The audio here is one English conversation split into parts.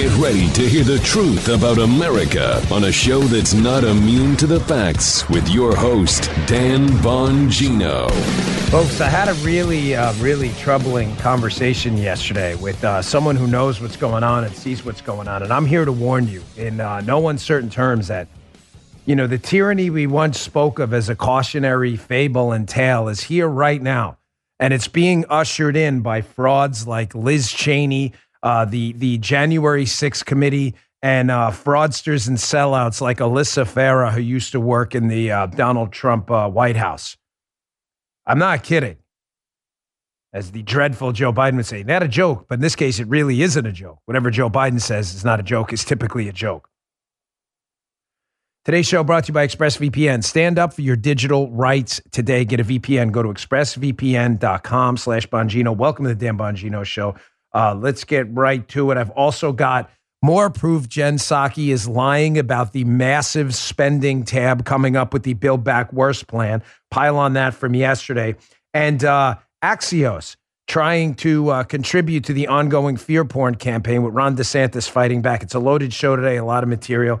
Get ready to hear the truth about America on a show that's not immune to the facts with your host, Dan Bongino. Folks, I had a really, uh, really troubling conversation yesterday with uh, someone who knows what's going on and sees what's going on. And I'm here to warn you in uh, no uncertain terms that, you know, the tyranny we once spoke of as a cautionary fable and tale is here right now. And it's being ushered in by frauds like Liz Cheney, uh, the the January 6th committee and uh, fraudsters and sellouts like Alyssa Farah, who used to work in the uh, Donald Trump uh, White House. I'm not kidding. As the dreadful Joe Biden would say, not a joke, but in this case, it really isn't a joke. Whatever Joe Biden says is not a joke, is typically a joke. Today's show brought to you by ExpressVPN. Stand up for your digital rights today. Get a VPN. Go to expressvpn.com slash Bongino. Welcome to the Dan Bongino Show. Uh, let's get right to it. I've also got more proof Jen Psaki is lying about the massive spending tab coming up with the Build Back Worse plan. Pile on that from yesterday. And uh, Axios trying to uh, contribute to the ongoing fear porn campaign with Ron DeSantis fighting back. It's a loaded show today, a lot of material.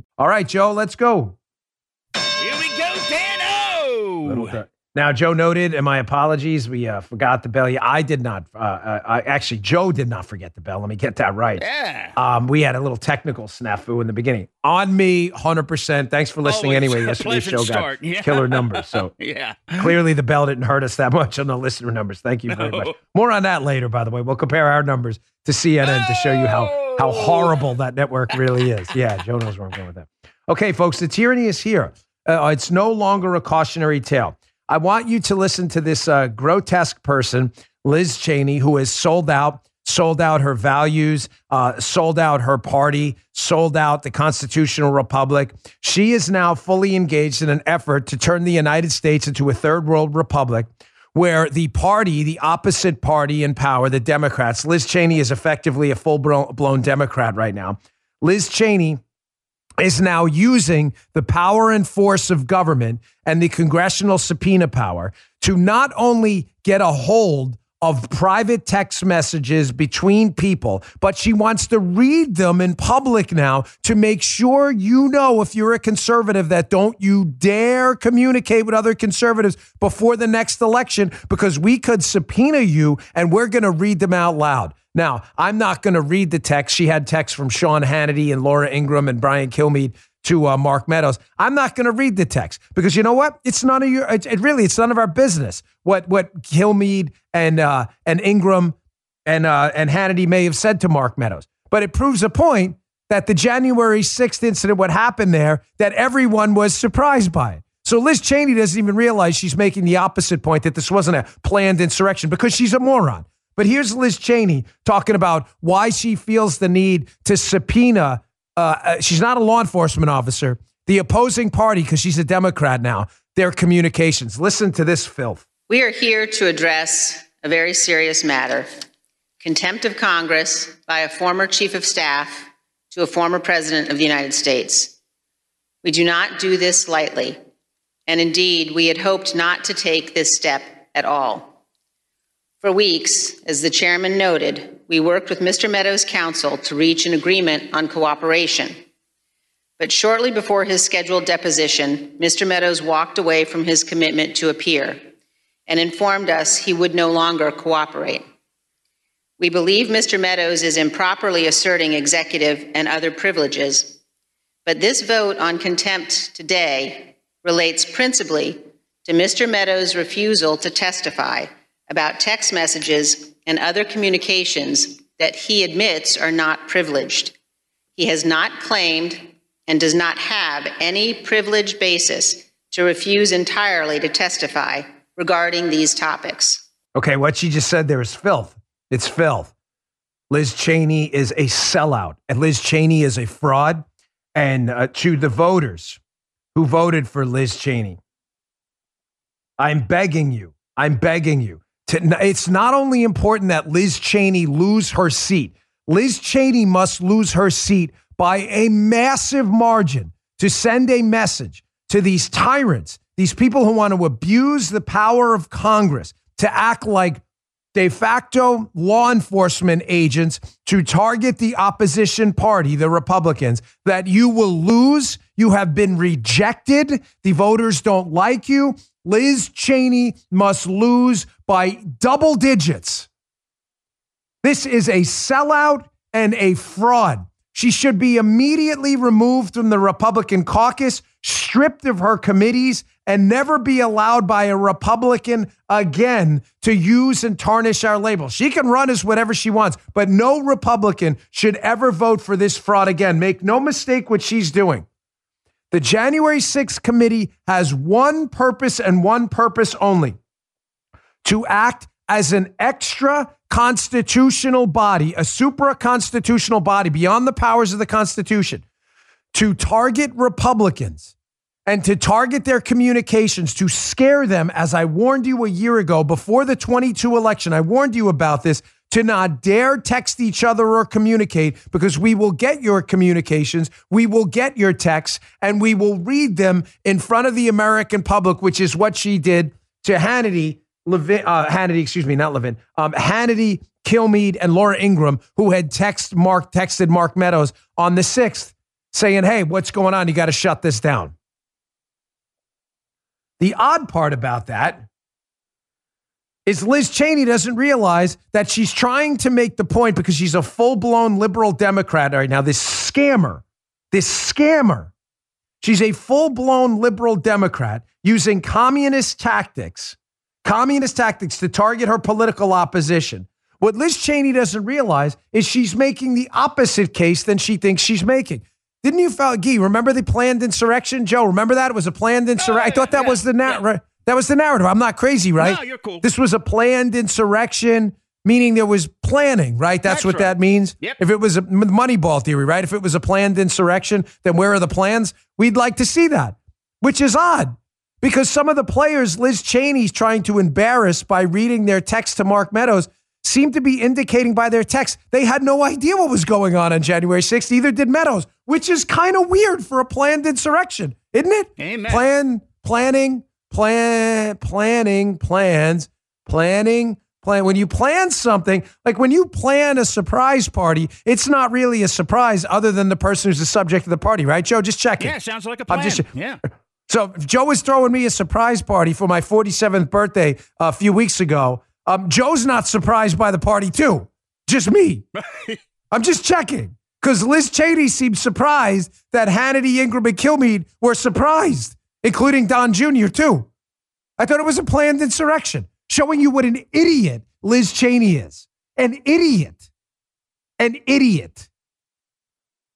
All right, Joe, let's go. Here we go, Dano. Now, Joe noted, and my apologies, we uh, forgot the bell. Yeah, I did not. Uh, uh, I, actually, Joe did not forget the bell. Let me get that right. Yeah. Um, we had a little technical snafu in the beginning. On me, hundred percent. Thanks for listening. Always anyway, a yesterday's show pleasant got. Yeah. killer numbers. So yeah. clearly, the bell didn't hurt us that much on the listener numbers. Thank you very No. much. More on that later. By the way, we'll compare our numbers to CNN to show you how how Oh. horrible that network really is. Yeah, Joe knows where I'm going with that. Okay, folks, the tyranny is here. Uh, it's no longer a cautionary tale. I want you to listen to this uh, grotesque person, Liz Cheney, who has sold out, sold out her values, uh, sold out her party, sold out the constitutional republic. She is now fully engaged in an effort to turn the United States into a third world republic where the party, the opposite party in power, the Democrats, Liz Cheney is effectively a full blown Democrat right now. Liz Cheney is now using the power and force of government and the congressional subpoena power to not only get a hold of private text messages between people, but she wants to read them in public now to make sure you know if you're a conservative that don't you dare communicate with other conservatives before the next election because we could subpoena you and we're going to read them out loud. Now, I'm not going to read the text. She had text from Sean Hannity and Laura Ingraham and Brian Kilmeade to uh, Mark Meadows. I'm not going to read the text because you know what? It's none of your. It, it really, it's none of our business. What what Kilmeade and uh, and Ingraham and uh, and Hannity may have said to Mark Meadows, but it proves a point that the January 6th incident, what happened there, that everyone was surprised by it. So Liz Cheney doesn't even realize she's making the opposite point that this wasn't a planned insurrection because she's a moron. But here's Liz Cheney talking about why she feels the need to subpoena. Uh, uh, she's not a law enforcement officer. The opposing party, because she's a Democrat now, their communications. Listen to this filth. We are here to address a very serious matter contempt of Congress by a former chief of staff to a former president of the United States. We do not do this lightly, and indeed, we had hoped not to take this step at all. For weeks, as the chairman noted, we worked with Mr. Meadows' counsel to reach an agreement on cooperation. But shortly before his scheduled deposition, Mr. Meadows walked away from his commitment to appear and informed us he would no longer cooperate. We believe Mr. Meadows is improperly asserting executive and other privileges, but this vote on contempt today relates principally to Mr. Meadows' refusal to testify about text messages and other communications that he admits are not privileged. He has not claimed and does not have any privileged basis to refuse entirely to testify regarding these topics. Okay, what she just said there is filth. It's filth. Liz Cheney is a sellout and Liz Cheney is a fraud. And uh, to the voters who voted for Liz Cheney, I'm begging you, I'm begging you. To, it's not only important that Liz Cheney lose her seat, Liz Cheney must lose her seat by a massive margin to send a message to these tyrants, these people who want to abuse the power of Congress to act like de facto law enforcement agents to target the opposition party, the Republicans, that you will lose. You have been rejected. The voters don't like you. Liz Cheney must lose by double digits. This is a sellout and a fraud. She should be immediately removed from the Republican caucus, stripped of her committees, and never be allowed by a Republican again to use and tarnish our label. She can run as whatever she wants, but no Republican should ever vote for this fraud again. Make no mistake what she's doing. The January 6th committee has one purpose and one purpose only to act as an extra constitutional body, a supra constitutional body beyond the powers of the Constitution, to target Republicans and to target their communications, to scare them, as I warned you a year ago before the 22 election. I warned you about this to not dare text each other or communicate because we will get your communications, we will get your texts, and we will read them in front of the American public, which is what she did to Hannity, Levin, uh, Hannity, excuse me, not Levin, um, Hannity, Kilmeade, and Laura Ingraham, who had text Mark texted Mark Meadows on the sixth, saying, "Hey, what's going on? You got to shut this down." The odd part about that is Liz Cheney doesn't realize that she's trying to make the point because she's a full blown liberal Democrat right now. This scammer, this scammer. She's a full blown liberal Democrat using communist tactics, communist tactics to target her political opposition. What Liz Cheney doesn't realize is she's making the opposite case than she thinks she's making. Didn't you, Guy, remember the planned insurrection, Joe? Remember that? It was a planned insurrection. I thought that was the narrative. Yeah. That was the narrative. I'm not crazy, right? No, you're cool. This was a planned insurrection, meaning there was planning, right? That's, That's what right. that means. Yep. If it was a Moneyball theory, right? If it was a planned insurrection, then where are the plans? We'd like to see that, which is odd because some of the players Liz Cheney's trying to embarrass by reading their text to Mark Meadows seem to be indicating by their text they had no idea what was going on on January 6th. Either did Meadows, which is kind of weird for a planned insurrection, isn't it? Amen. Plan, planning, plan, planning, plans, planning, plan. When you plan something, like when you plan a surprise party, it's not really a surprise other than the person who's the subject of the party, right, Joe? Just checking. Yeah, sounds like a plan. I'm just, yeah. So if Joe was throwing me a surprise party for my 47th birthday a few weeks ago, um, Joe's not surprised by the party too. Just me. I'm just checking because Liz Cheney seemed surprised that Hannity, Ingraham, and Kilmeade were surprised including Don Jr., too. I thought it was a planned insurrection, showing you what an idiot Liz Cheney is. An idiot. An idiot.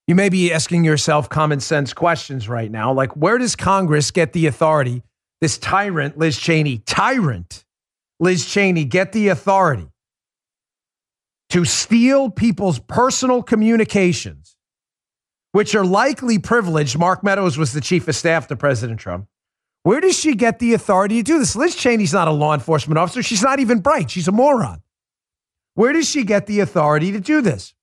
You may be asking yourself common sense questions right now, like where does Congress get the authority? This tyrant, Liz Cheney, tyrant, Liz Cheney, get the authority to steal people's personal communications which are likely privileged. Mark Meadows was the chief of staff to President Trump. Where does she get the authority to do this? Liz Cheney's not a law enforcement officer. She's not even bright. She's a moron. Where does she get the authority to do this?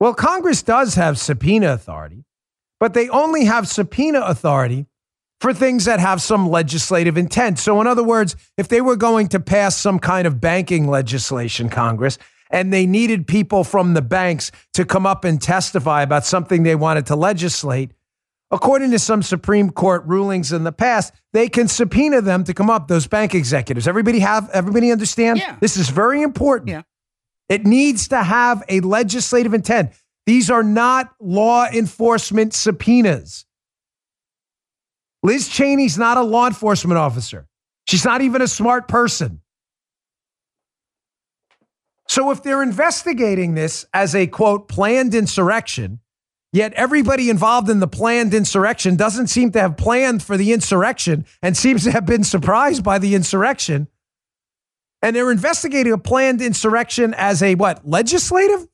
Well, Congress does have subpoena authority, but they only have subpoena authority for things that have some legislative intent. So, in other words, if they were going to pass some kind of banking legislation, Congress, and they needed people from the banks to come up and testify about something they wanted to legislate, according to some Supreme Court rulings in the past, they can subpoena them to come up, those bank executives. Everybody have everybody understand? Yeah. This is very important. Yeah. It needs to have a legislative intent. These are not law enforcement subpoenas. Liz Cheney's not a law enforcement officer. She's not even a smart person. So if they're investigating this as a quote planned insurrection, yet everybody involved in the planned insurrection doesn't seem to have planned for the insurrection and seems to have been surprised by the insurrection, And they're investigating a planned insurrection as a what? Legislative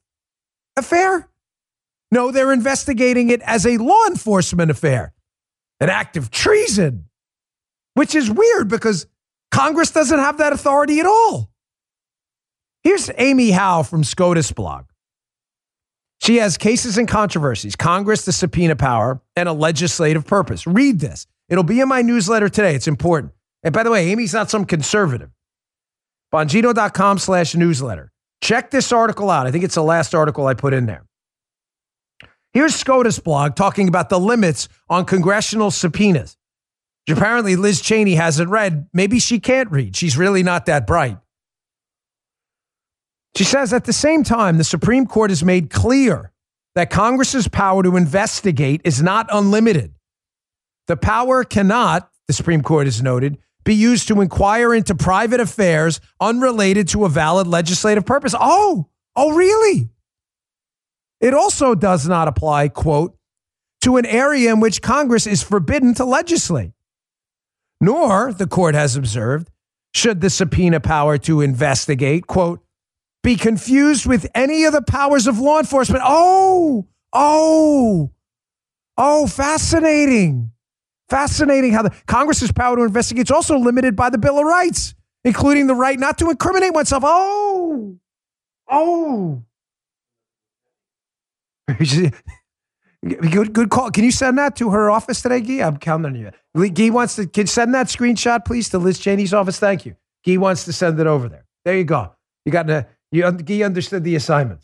affair? No, they're investigating it as a law enforcement affair, an act of treason, which is weird because Congress doesn't have that authority at all. Here's Amy Howe from SCOTUS blog. She has cases and controversies, Congress, the subpoena power, and a legislative purpose. Read this. It'll be in my newsletter today. It's important. And by the way, Amy's not some conservative. Bongino.com slash newsletter. Check this article out. I think it's the last article I put in there. Here's SCOTUS blog talking about the limits on congressional subpoenas. Apparently, Liz Cheney hasn't read. Maybe she can't read. She's really not that bright. She says at the same time, the Supreme Court has made clear that Congress's power to investigate is not unlimited. The power cannot, the Supreme Court has noted, be used to inquire into private affairs unrelated to a valid legislative purpose. Oh, oh, really? It also does not apply, quote, to an area in which Congress is forbidden to legislate. Nor, the court has observed, should the subpoena power to investigate, quote, be confused with any of the powers of law enforcement. Oh, oh, oh, fascinating. Fascinating how the Congress's power to investigate is also limited by the Bill of Rights, including the right not to incriminate oneself. Oh, oh. good, good call. Can you send that to her office today, Guy? I'm counting on you. Guy wants to can send that screenshot, please, to Liz Cheney's office. Thank you. Guy wants to send it over there. There you go. You got to, you, Guy understood the assignment.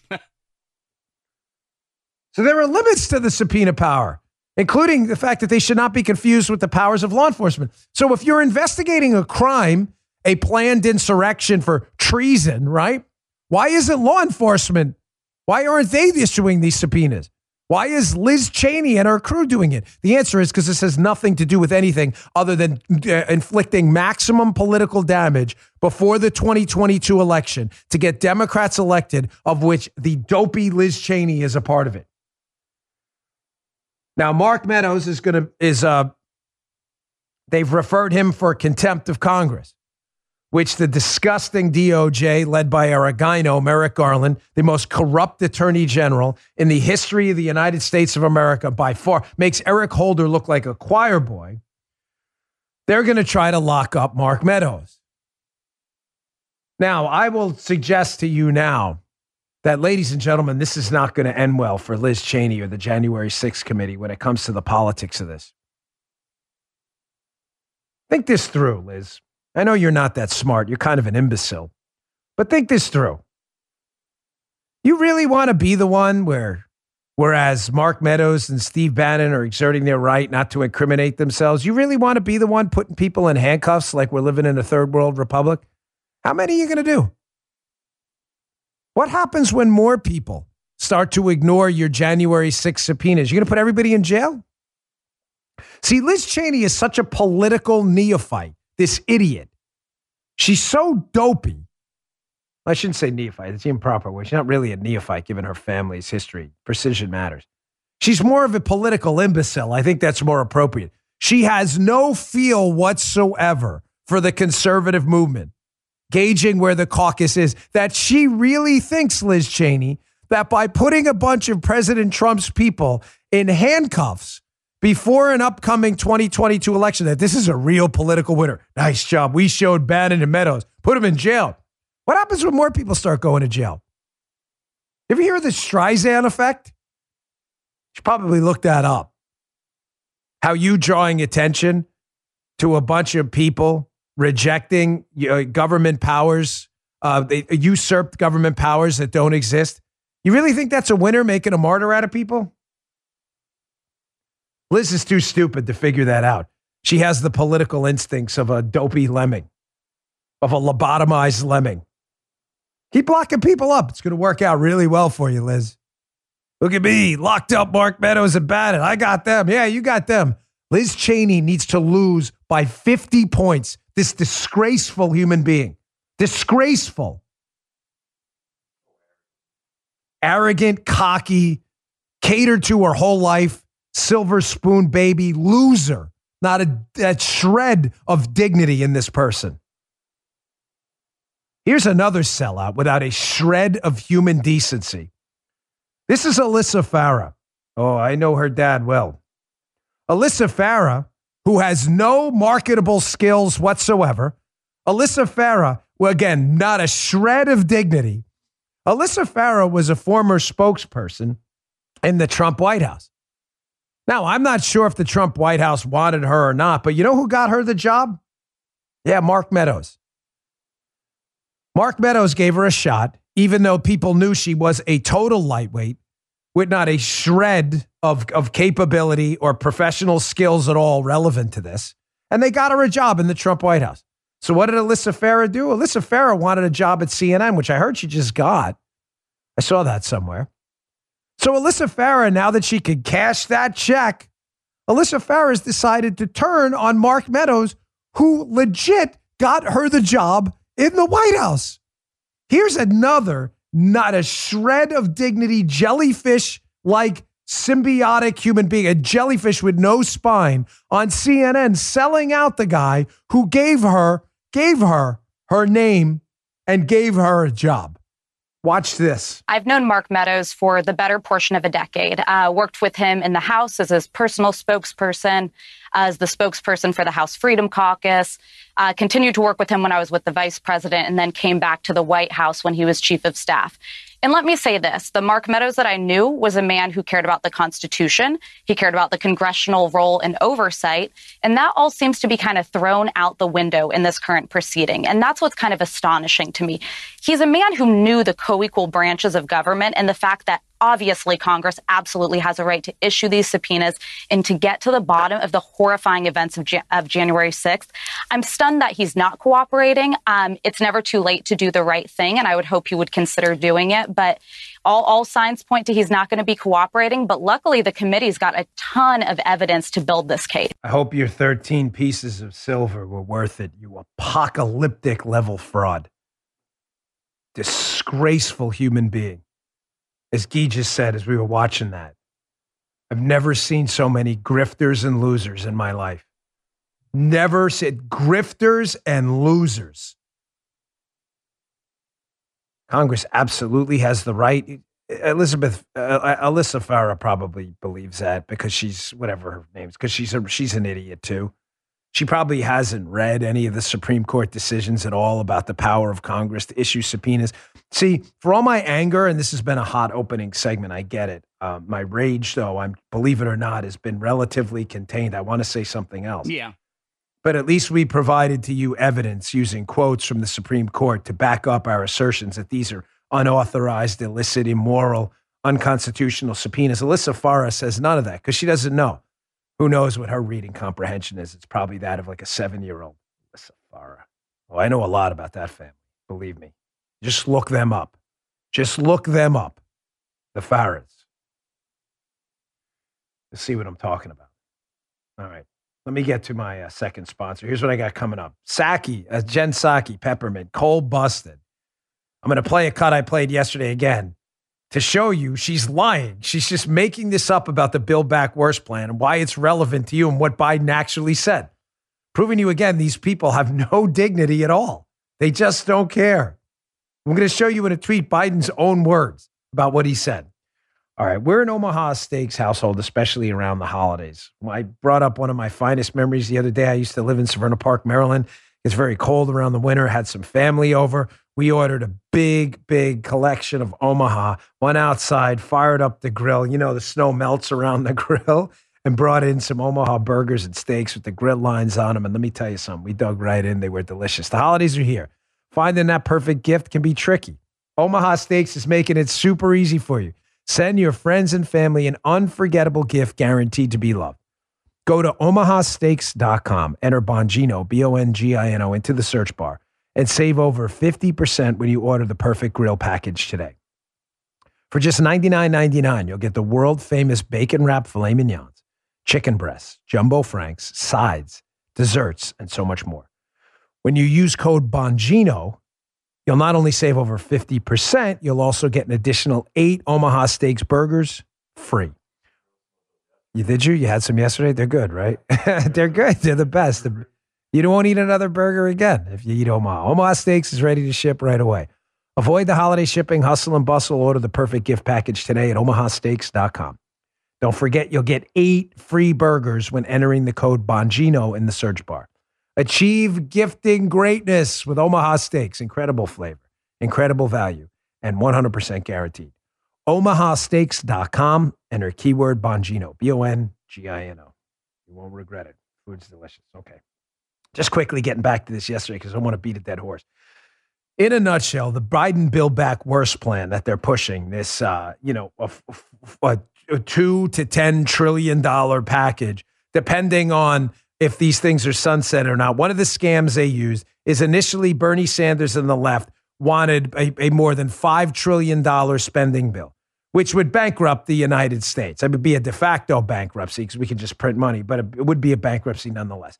so there are limits to the subpoena power including the fact that they should not be confused with the powers of law enforcement. So if you're investigating a crime, a planned insurrection for treason, right? Why isn't law enforcement? Why aren't they issuing these subpoenas? Why is Liz Cheney and her crew doing it? The answer is because this has nothing to do with anything other than uh, inflicting maximum political damage before the 2022 election to get Democrats elected, of which the dopey Liz Cheney is a part of it. Now, Mark Meadows is going to, is, uh, they've referred him for contempt of Congress, which the disgusting DOJ, led by Aragino, Merrick Garland, the most corrupt attorney general in the history of the United States of America by far, makes Eric Holder look like a choir boy. They're going to try to lock up Mark Meadows. Now, I will suggest to you now that, ladies and gentlemen, this is not going to end well for Liz Cheney or the January 6th committee when it comes to the politics of this. Think this through, Liz. I know you're not that smart. You're kind of an imbecile. But think this through. You really want to be the one where, whereas Mark Meadows and Steve Bannon are exerting their right not to incriminate themselves, you really want to be the one putting people in handcuffs like we're living in a third world republic? How many are you going to do? What happens when more people start to ignore your January 6 subpoenas? You're going to put everybody in jail? See, Liz Cheney is such a political neophyte, this idiot. She's so dopey. I shouldn't say neophyte, it's the improper way. She's not really a neophyte given her family's history. Precision matters. She's more of a political imbecile. I think that's more appropriate. She has no feel whatsoever for the conservative movement gauging where the caucus is, that she really thinks, Liz Cheney, that by putting a bunch of President Trump's people in handcuffs before an upcoming 2022 election, that this is a real political winner. Nice job. We showed Bannon and Meadows. Put him in jail. What happens when more people start going to jail? Ever hear of the Streisand effect? You should probably look that up. How you drawing attention to a bunch of people rejecting government powers, uh, they usurped government powers that don't exist. You really think that's a winner making a martyr out of people? Liz is too stupid to figure that out. She has the political instincts of a dopey lemming, of a lobotomized lemming. Keep locking people up. It's going to work out really well for you, Liz. Look at me, locked up Mark Meadows and Bannon. I got them. Yeah, you got them. Liz Cheney needs to lose by 50 points this disgraceful human being. Disgraceful. Arrogant, cocky, catered to her whole life, silver spoon baby, loser. Not a, a shred of dignity in this person. Here's another sellout without a shred of human decency. This is Alyssa Farah. Oh, I know her dad well. Alyssa Farah, who has no marketable skills whatsoever. Alyssa Farah, well, again, not a shred of dignity. Alyssa Farah was a former spokesperson in the Trump White House. Now, I'm not sure if the Trump White House wanted her or not, but you know who got her the job? Yeah, Mark Meadows. Mark Meadows gave her a shot, even though people knew she was a total lightweight with not a shred of, of capability or professional skills at all relevant to this. And they got her a job in the Trump White House. So what did Alyssa Farah do? Alyssa Farah wanted a job at CNN, which I heard she just got. I saw that somewhere. So Alyssa Farah, now that she could cash that check, Alyssa Farah has decided to turn on Mark Meadows, who legit got her the job in the White House. Here's another, not a shred of dignity, jellyfish like symbiotic human being, a jellyfish with no spine on CNN selling out the guy who gave her, gave her her name and gave her a job. Watch this. I've known Mark Meadows for the better portion of a decade. Uh, worked with him in the House as his personal spokesperson, as the spokesperson for the House Freedom Caucus. Uh, continued to work with him when I was with the vice president, and then came back to the White House when he was chief of staff. And let me say this the Mark Meadows that I knew was a man who cared about the Constitution. He cared about the congressional role and oversight. And that all seems to be kind of thrown out the window in this current proceeding. And that's what's kind of astonishing to me. He's a man who knew the co equal branches of government and the fact that obviously Congress absolutely has a right to issue these subpoenas and to get to the bottom of the horrifying events of, of January 6th. I'm stunned that he's not cooperating. Um, it's never too late to do the right thing, and I would hope he would consider doing it. But all, all signs point to he's not going to be cooperating. But luckily, the committee's got a ton of evidence to build this case. I hope your 13 pieces of silver were worth it, you apocalyptic level fraud. Disgraceful human being as Guy just said as we were watching that, I've never seen so many grifters and losers in my life. Never said grifters and losers. Congress absolutely has the right. Elizabeth, uh, uh Alyssa Farah probably believes that because she's whatever her name is, because she's a, she's an idiot too. She probably hasn't read any of the Supreme Court decisions at all about the power of Congress to issue subpoenas. See, for all my anger, and this has been a hot opening segment, I get it. Uh, my rage, though, I'm believe it or not, has been relatively contained. I want to say something else. Yeah. But at least we provided to you evidence using quotes from the Supreme Court to back up our assertions that these are unauthorized, illicit, immoral, unconstitutional subpoenas. Alyssa Farah says none of that because she doesn't know. Who knows what her reading comprehension is? It's probably that of like a seven year old. Farah. Oh, I know a lot about that family. Believe me. Just look them up. Just look them up. The Farahs. To see what I'm talking about. All right. Let me get to my uh, second sponsor. Here's what I got coming up. Psaki, uh, Jen Psaki, Peppermint, Coal Busted. I'm going to play a cut I played yesterday again to show you she's lying. She's just making this up about the Build Back Worse plan and why it's relevant to you and what Biden actually said. Proving you again, these people have no dignity at all. They just don't care. I'm going to show you in a tweet Biden's own words about what he said. All right, we're an Omaha Steaks household, especially around the holidays. I brought up one of my finest memories the other day. I used to live in Severna Park, Maryland. It's very cold around the winter. Had some family over. We ordered a big, big collection of Omaha, went outside, fired up the grill. You know, the snow melts around the grill and brought in some Omaha burgers and steaks with the grill lines on them. And let me tell you something, we dug right in. They were delicious. The holidays are here. Finding that perfect gift can be tricky. Omaha Steaks is making it super easy for you. Send your friends and family an unforgettable gift guaranteed to be loved. Go to omahasteaks.com, enter Bongino, B O N G I N O, into the search bar and save over 50% when you order the perfect grill package today. For just $99.99, you'll get the world famous bacon wrapped filet mignons, chicken breasts, jumbo franks, sides, desserts, and so much more. When you use code Bongino, you'll not only save over 50%, you'll also get an additional eight Omaha Steaks burgers free. You did you? You had some yesterday? They're good, right? They're good. They're the best. You don't want to eat another burger again if you eat Omaha. Omaha Steaks is ready to ship right away. Avoid the holiday shipping, hustle and bustle. Order the perfect gift package today at omahasteaks.com. Don't forget, you'll get eight free burgers when entering the code Bongino in the search bar. Achieve gifting greatness with Omaha Steaks. Incredible flavor, incredible value, and 100% guaranteed. omahasteaks.com. Enter keyword Bongino, B O N G I N O. You won't regret it. Food's delicious. Okay. Just quickly getting back to this yesterday because I want to beat a dead horse. In a nutshell, the Biden Build Back Worse plan that they're pushing, this, uh, you know, a, a, a two to ten trillion dollar package, depending on if these things are sunset or not. One of the scams they used is initially Bernie Sanders and the left wanted a, a more than five trillion dollar spending bill, which would bankrupt the United States. It would be a de facto bankruptcy because we can just print money, but it would be a bankruptcy nonetheless.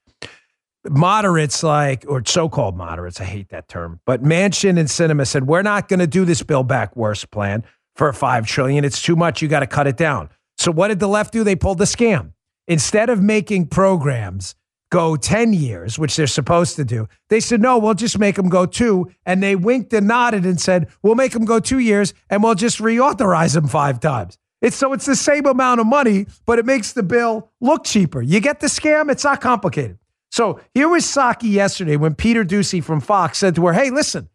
Moderates like or so-called moderates i hate that term but Manchin and Sinema said we're not going to do this bill back worse plan for 5 trillion. It's too much. You got to cut it down. So what did the left do? They pulled the scam. Instead of making programs go 10 years which they're supposed to do. They said no we'll just make them go 2 and they winked and nodded and said we'll make them go 2 years and we'll just reauthorize them 5 times. It's so it's the same amount of money but it makes the bill look cheaper. You get the scam? It's not complicated. So here was Psaki yesterday when Peter Doocy from Fox said to her, Hey, listen,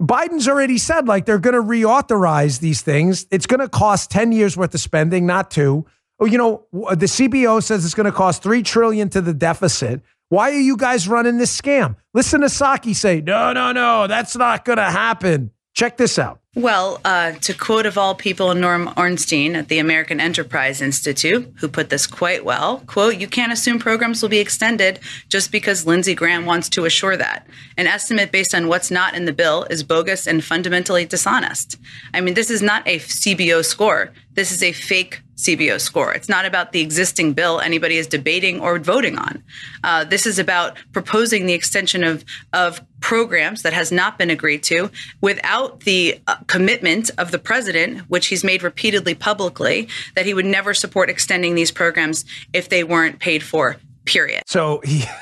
Biden's already said like they're going to reauthorize these things. It's going to cost 10 years worth of spending, not two. Oh, you know, the CBO says it's going to cost 3 trillion to the deficit. Why are you guys running this scam? Listen to Psaki say, "No, no, no, that's not going to happen." Check this out. Well, uh, to quote of all people Norm Ornstein at the American Enterprise Institute, who put this quite well, quote, you can't assume programs will be extended just because Lindsey Graham wants to assure that. An estimate based on what's not in the bill is bogus and fundamentally dishonest. I mean, this is not a CBO score. This is a fake CBO score. It's not about the existing bill anybody is debating or voting on. Uh, this is about proposing the extension of, of programs that has not been agreed to without the uh, commitment of the president, which he's made repeatedly publicly, that he would never support extending these programs if they weren't paid for, period. So he.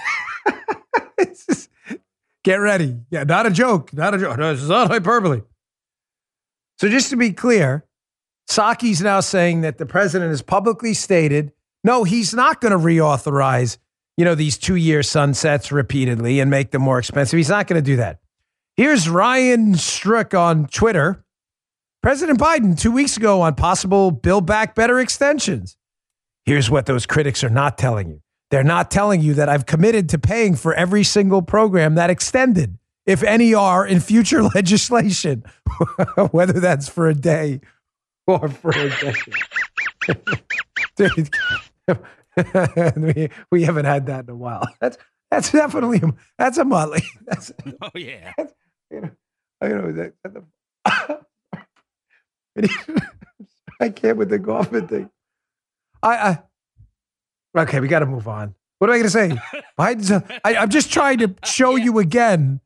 get ready. Yeah, not a joke. Not a joke. No, this is not hyperbole. So just to be clear, Psaki's now saying that the president has publicly stated, no, he's not going to reauthorize, you know, these two-year sunsets repeatedly and make them more expensive. He's not going to do that. Here's Ryan Strick on Twitter. President Biden, two weeks ago, on possible Build Back Better extensions. Here's what those critics are not telling you. They're not telling you that I've committed to paying for every single program that extended, if any are in future legislation, whether that's for a day or for a we, we haven't had that in a while. That's that's definitely that's a motley. That's, oh yeah. That's, you know, you know that, the, I can't with the golfing thing. I, I okay, we got to move on. What am I going to say? Biden's a, I, I'm just trying to uh, show you again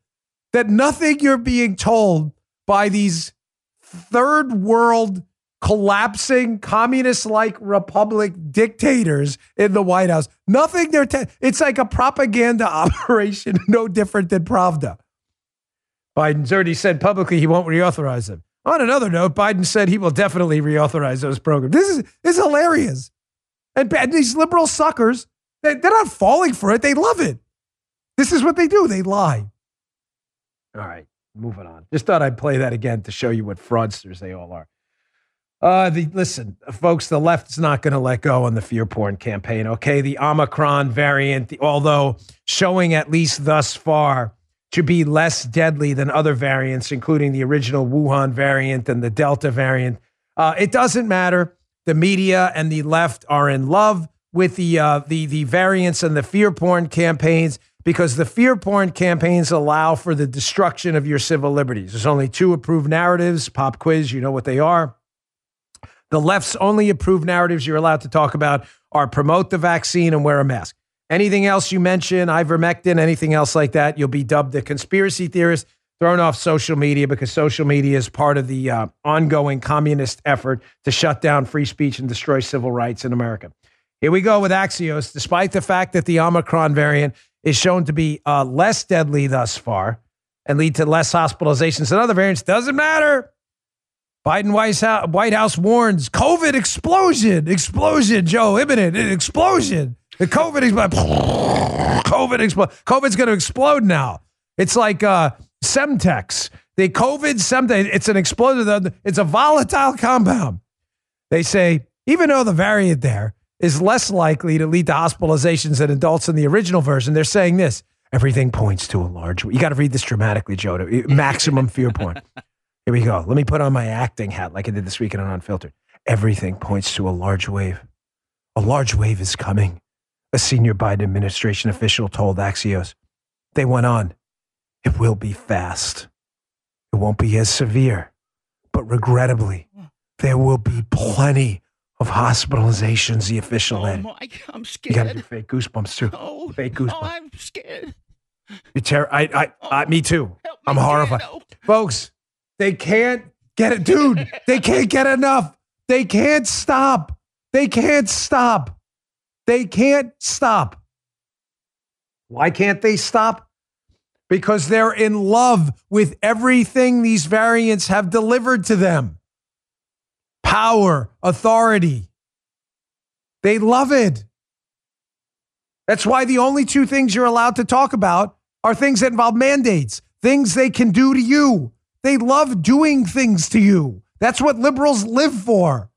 that nothing you're being told by these third world collapsing communist like republic dictators in the White House. Nothing they're, te- it's like a propaganda operation, no different than Pravda. Biden's already said publicly he won't reauthorize them. On another note, Biden said he will definitely reauthorize those programs. This is, this is hilarious. And, and these liberal suckers, they, they're not falling for it. They love it. This is what they do. They lie. All right, moving on. Just thought I'd play that again to show you what fraudsters they all are. Uh, the listen, folks, the left's not going to let go on the fear porn campaign. Okay, the Omicron variant, although showing at least thus far to be less deadly than other variants, including the original Wuhan variant and the Delta variant, uh, it doesn't matter. The media and the left are in love with the uh, the the variants and the fear porn campaigns because the fear porn campaigns allow for the destruction of your civil liberties. There's only two approved narratives. Pop quiz, you know what they are. The left's only approved narratives you're allowed to talk about are promote the vaccine and wear a mask. Anything else you mention, ivermectin, anything else like that, you'll be dubbed a conspiracy theorist, thrown off social media because social media is part of the uh, ongoing communist effort to shut down free speech and destroy civil rights in America. Here we go with Axios. Despite the fact that the Omicron variant is shown to be uh, less deadly thus far and lead to less hospitalizations than other variants, doesn't matter. Biden White House, warns COVID explosion, explosion, Joe, imminent an explosion. The COVID is COVID explode. COVID's going to explode now. It's like uh, Semtex. The COVID Semtex. It's an explosive. It's a volatile compound. They say even though the variant there is less likely to lead to hospitalizations than adults in the original version, they're saying this. Everything points to a large. You got to read this dramatically, Joe. To maximum fear point. Here we go. Let me put on my acting hat like I did this weekend on Unfiltered. Everything points to a large wave. A large wave is coming a senior Biden administration official told Axios. They went on. It will be fast. It won't be as severe, but regrettably, there will be plenty of hospitalizations. The official oh My, I'm scared. You got to do fake goosebumps too. Oh, fake goosebumps. Oh, I'm scared. You're ter- I, I, I, oh, me too. I'm horrified, folks. They can't get it, dude. they can't get enough. They can't stop. They can't stop. They can't stop. Why can't they stop? Because they're in love with everything these variants have delivered to them power, authority. They love it. That's why the only two things you're allowed to talk about are things that involve mandates, things they can do to you. They love doing things to you. That's what liberals live for.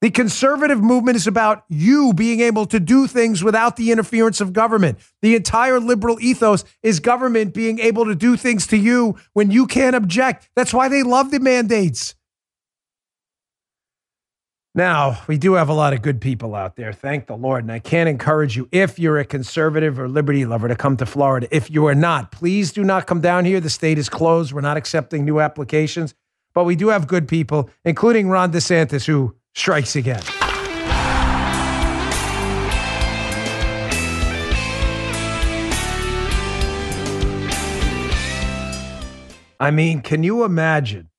The conservative movement is about you being able to do things without the interference of government. The entire liberal ethos is government being able to do things to you when you can't object. That's why they love the mandates. Now, we do have a lot of good people out there, thank the Lord. And I can't encourage you, if you're a conservative or liberty lover, to come to Florida. If you are not, please do not come down here. The state is closed. We're not accepting new applications. But we do have good people, including Ron DeSantis, who strikes again. I mean, can you imagine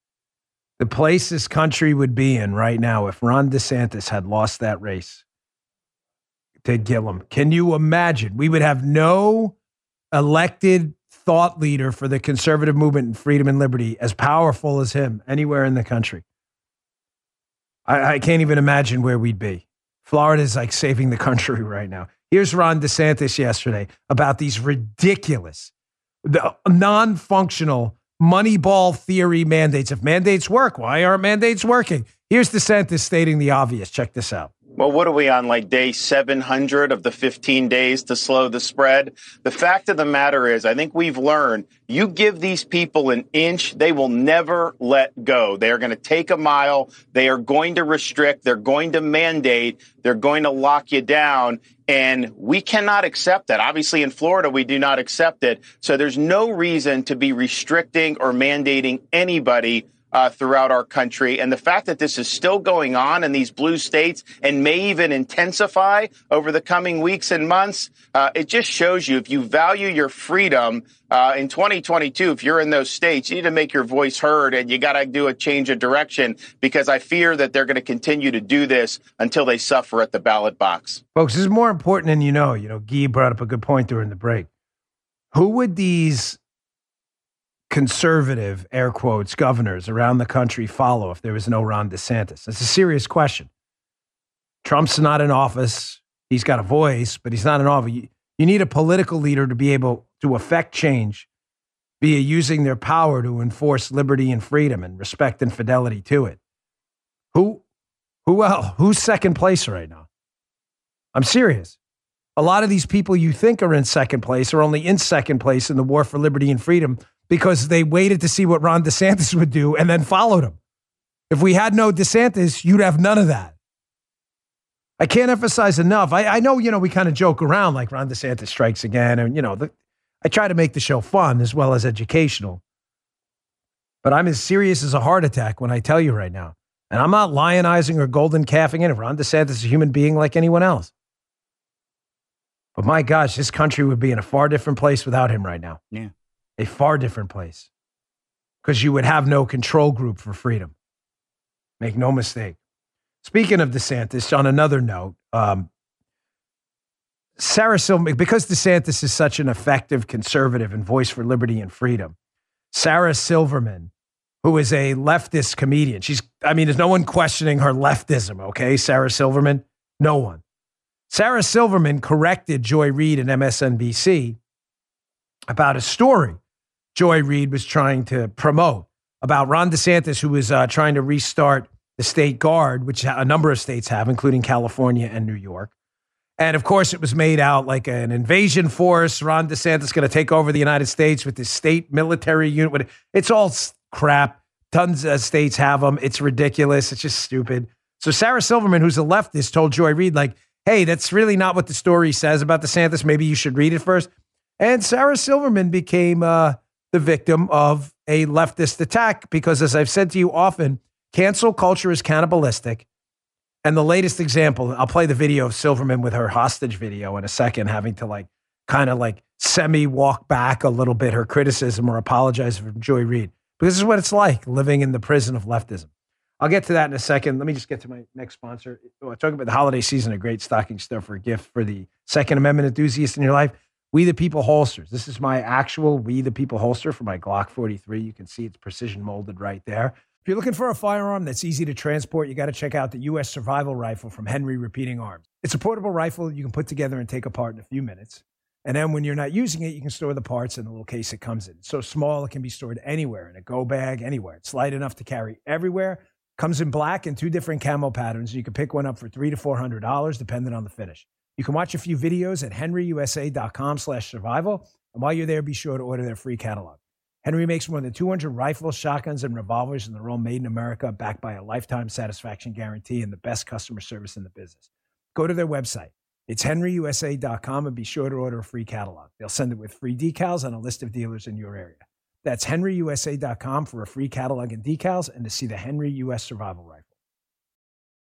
the place this country would be in right now if Ron DeSantis had lost that race to Gillum? Can you imagine? We would have no elected thought leader for the conservative movement and freedom and liberty as powerful as him anywhere in the country. I, I can't even imagine where we'd be. Florida is like saving the country right now. Here's Ron DeSantis yesterday about these ridiculous, non functional Moneyball theory mandates. If mandates work, why aren't mandates working? Here's DeSantis stating the obvious. Check this out. Well, what are we on like day 700 of the 15 days to slow the spread? The fact of the matter is, I think we've learned you give these people an inch, they will never let go. They are going to take a mile. They are going to restrict. They're going to mandate. They're going to lock you down. And we cannot accept that. Obviously, in Florida, we do not accept it. So there's no reason to be restricting or mandating anybody uh, throughout our country. And the fact that this is still going on in these blue states and may even intensify over the coming weeks and months, uh, it just shows you if you value your freedom uh, in 2022, if you're in those states, you need to make your voice heard and you got to do a change of direction because I fear that they're going to continue to do this until they suffer at the ballot box. Folks, this is more important than you know. You know, Guy brought up a good point during the break. Who would these conservative, air quotes, governors around the country follow if there was no Ron DeSantis? It's a serious question. Trump's not in office. He's got a voice, but he's not in office. You, you need a political leader to be able to affect change via using their power to enforce liberty and freedom and respect and fidelity to it. Who, who else? Who's second place right now? I'm serious. A lot of these people you think are in second place are only in second place in the war for liberty and freedom because they waited to see what Ron DeSantis would do and then followed him. If we had no DeSantis, you'd have none of that. I can't emphasize enough. I, I know, you know, we kind of joke around like Ron DeSantis strikes again. And, you know, the, I try to make the show fun as well as educational. But I'm as serious as a heart attack when I tell you right now. And I'm not lionizing or golden calfing in. Ron DeSantis is a human being like anyone else. But my gosh, this country would be in a far different place without him right now. Yeah a far different place because you would have no control group for freedom. Make no mistake. Speaking of DeSantis, on another note, um, Sarah Silverman, because DeSantis is such an effective conservative and voice for liberty and freedom, Sarah Silverman, who is a leftist comedian, she's, I mean, there's no one questioning her leftism, okay? Sarah Silverman, no one. Sarah Silverman corrected Joy Reid and MSNBC about a story Joy Reid was trying to promote about Ron DeSantis, who was uh, trying to restart the state guard, which a number of states have, including California and New York. And of course, it was made out like an invasion force. Ron DeSantis is going to take over the United States with this state military unit. It's all crap. Tons of states have them. It's ridiculous. It's just stupid. So Sarah Silverman, who's a leftist, told Joy Reid, like, hey, that's really not what the story says about DeSantis. Maybe you should read it first. And Sarah Silverman became uh, the victim of a leftist attack because, as I've said to you often, cancel culture is cannibalistic. And the latest example, I'll play the video of Silverman with her hostage video in a second, having to like kind of like semi walk back a little bit her criticism or apologize for Joy Reid. Because this is what it's like living in the prison of leftism. I'll get to that in a second. Let me just get to my next sponsor. Oh, talking about the holiday season, a great stocking stuffer gift for the Second Amendment enthusiast in your life. We the People holsters. This is my actual We the People holster for my Glock 43. You can see it's precision molded right there. If you're looking for a firearm that's easy to transport, you got to check out the U.S. Survival Rifle from Henry Repeating Arms. It's a portable rifle you can put together and take apart in a few minutes. And then when you're not using it, you can store the parts in the little case it comes in. It's so small, it can be stored anywhere in a go bag, anywhere. It's light enough to carry everywhere. Comes in black and two different camo patterns. You can pick one up for three to four hundred dollars, depending on the finish. You can watch a few videos at henryusa.com slash survival. and while you're there, be sure to order their free catalog. Henry makes more than 200 rifles, shotguns, and revolvers, and they're all made in America, backed by a lifetime satisfaction guarantee and the best customer service in the business. Go to their website. It's henryusa.com and be sure to order a free catalog. They'll send it with free decals and a list of dealers in your area. That's henryusa.com for a free catalog and decals and to see the Henry U.S. Survival Rifle.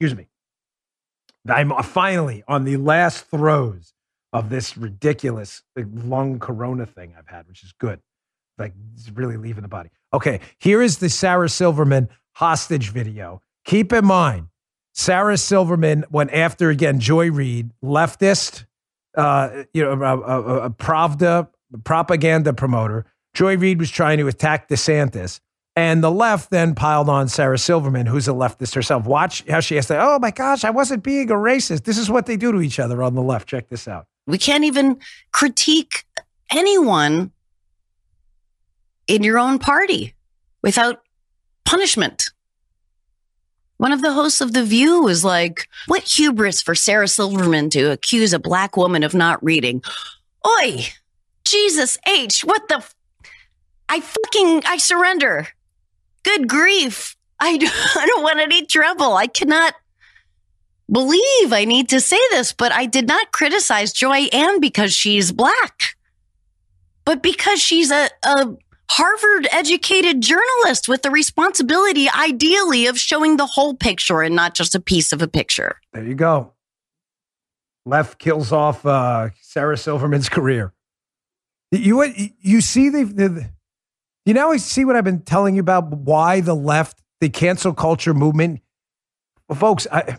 Excuse me. I'm finally on the last throes of this ridiculous lung corona thing I've had, which is good. Like, it's really leaving the body. Okay, here is the Sarah Silverman hostage video. Keep in mind, Sarah Silverman went after again Joy Reid, leftist, uh, you know, a, a, a Pravda propaganda promoter. Joy Reid was trying to attack DeSantis. And the left then piled on Sarah Silverman, who's a leftist herself. Watch how she has to, oh my gosh, I wasn't being a racist. This is what they do to each other on the left. Check this out. We can't even critique anyone in your own party without punishment. One of the hosts of The View was like, What hubris for Sarah Silverman to accuse a black woman of not reading. Oi, Jesus H, what the? F- I fucking, I surrender. Good grief. I don't want any trouble. I cannot believe I need to say this, but I did not criticize Joy Ann because she's black, but because she's a, a Harvard educated journalist with the responsibility, ideally, of showing the whole picture and not just a piece of a picture. There you go. Left kills off uh, Sarah Silverman's career. You you see the, the you now see what I've been telling you about why the left, the cancel culture movement, well, folks. I,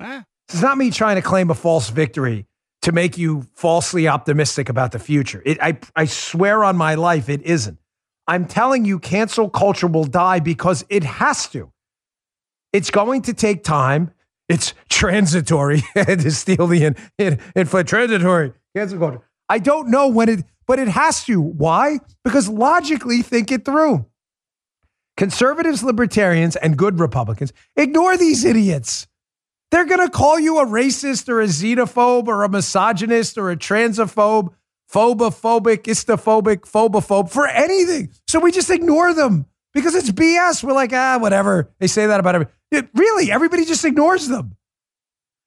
ah. This is not me trying to claim a false victory to make you falsely optimistic about the future. It, I, I swear on my life, it isn't. I'm telling you, cancel culture will die because it has to. It's going to take time. It's transitory to steal the in, in, in for transitory cancel culture. I don't know when it, but it has to. Why? Because logically, think it through. Conservatives, libertarians, and good Republicans ignore these idiots. They're going to call you a racist or a xenophobe or a misogynist or a transphobe, phobophobic, istophobic, phobophobe for anything. So we just ignore them because it's BS. We're like, ah, whatever. They say that about every. It, really, everybody just ignores them.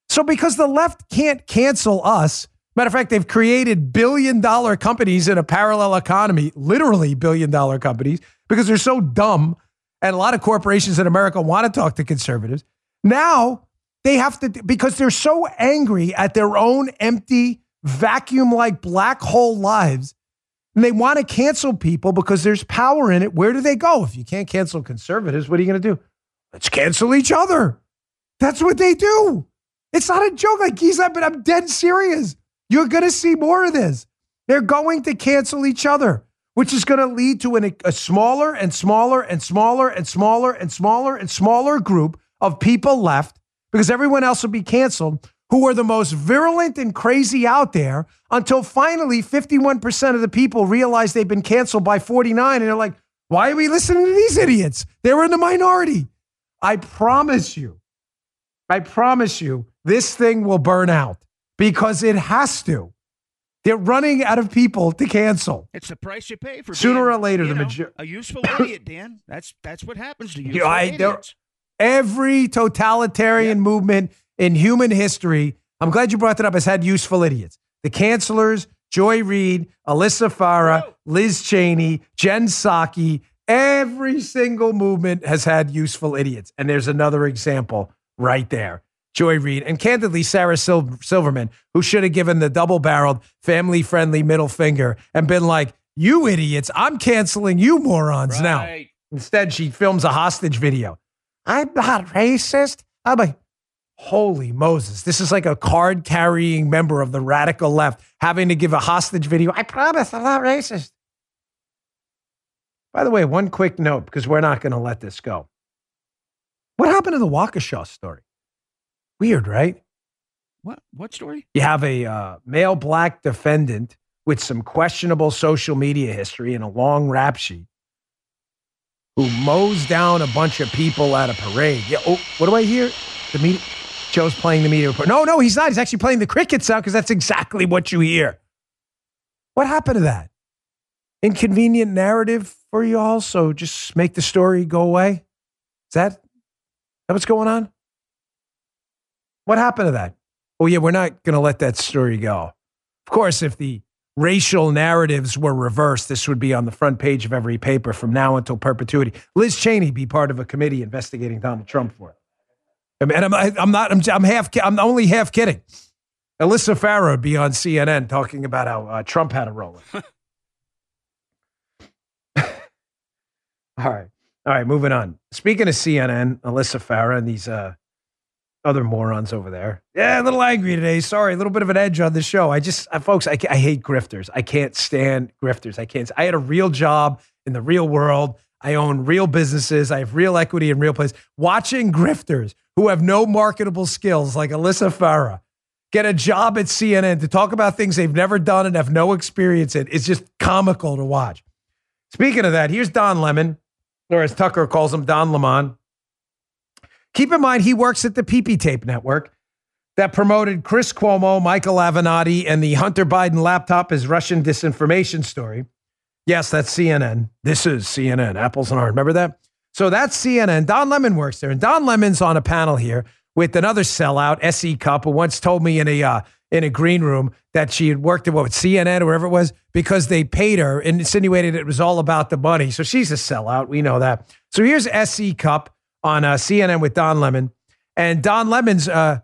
So because the left can't cancel us, matter of fact, they've created billion dollar companies in a parallel economy, literally billion dollar companies, because they're so dumb. And a lot of corporations in America want to talk to conservatives. Now they have to, because they're so angry at their own empty, vacuum like black hole lives. And they want to cancel people because there's power in it. Where do they go? If you can't cancel conservatives, what are you going to do? Let's cancel each other. That's what they do. It's not a joke. Like he's not, but I'm dead serious. You're going to see more of this. They're going to cancel each other, which is going to lead to an, a smaller and smaller and smaller and smaller and smaller and smaller group of people left because everyone else will be canceled who are the most virulent and crazy out there until finally 51% of the people realize they've been canceled by 49 and they're like, why are we listening to these idiots? They were in the minority. I promise you, I promise you, this thing will burn out because it has to. They're running out of people to cancel. It's the price you pay for Sooner being, or later, the know, major- a useful idiot, Dan. That's that's what happens to you. You know, I- there- Every totalitarian movement in human history, I'm glad you brought that up, has had useful idiots. The cancelers, Joy Reid, Alyssa Farah, Liz Cheney, Jen Psaki, every single movement has had useful idiots. And there's another example right there. Joy Reid, and candidly, Sarah Sil- Silverman, who should have given the double barreled, family friendly middle finger and been like, You idiots, I'm canceling you morons now. Instead, she films a hostage video. I'm not racist. I'm like, holy Moses. This is like a card carrying member of the radical left having to give a hostage video. I promise I'm not racist. By the way, one quick note because we're not going to let this go. What happened to the Waukesha story? Weird, right? What what story? You have a uh, male black defendant with some questionable social media history and a long rap sheet who mows down a bunch of people at a parade. Yeah. Oh, what do I hear? The media. Joe's playing the media report. No, no, he's not. He's actually playing the cricket sound because that's exactly what you hear. What happened to that? Inconvenient narrative for you all. So just make the story go away. Is that, is that what's going on? What happened to that? Oh, yeah, we're not going to let that story go. Of course, if the racial narratives were reversed, this would be on the front page of every paper from now until perpetuity. Liz Cheney be part of a committee investigating Donald Trump for it. And I'm, I'm not, I'm, I'm half, I'm only half kidding. Alyssa Farah would be on CNN talking about how uh, Trump had a role. All right. All right, moving on. Speaking of CNN, Alyssa Farah and these uh, other morons over there. Yeah, a little angry today. Sorry, a little bit of an edge on the show. I just, uh, folks, I, I hate grifters. I can't stand grifters. I can't. I had a real job in the real world. I own real businesses. I have real equity in real place. Watching grifters who have no marketable skills, like Alyssa Farah, get a job at CNN to talk about things they've never done and have no experience in, it's just comical to watch. Speaking of that, here's Don Lemon, or as Tucker calls him, Don Lemon. Keep in mind, he works at the PP Tape Network that promoted Chris Cuomo, Michael Avenatti, and the Hunter Biden laptop as Russian disinformation story. Yes, that's CNN. This is CNN, apples and oranges. Remember that? So that's CNN. Don Lemon works there. And Don Lemon's on a panel here with another sellout, SE Cupp, who once told me in a uh, in a green room that she had worked at what CNN or wherever it was because they paid her and insinuated it was all about the money. So she's a sellout. We know that. So here's SE Cupp on uh, CNN with Don Lemon. And Don Lemon's uh,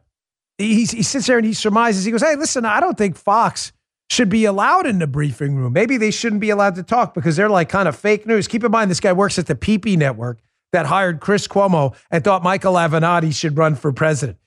he, he sits there and he surmises. He goes, "Hey, listen, I don't think Fox should be allowed in the briefing room. Maybe they shouldn't be allowed to talk because they're like kind of fake news. Keep in mind, this guy works at the PP network that hired Chris Cuomo and thought Michael Avenatti should run for president.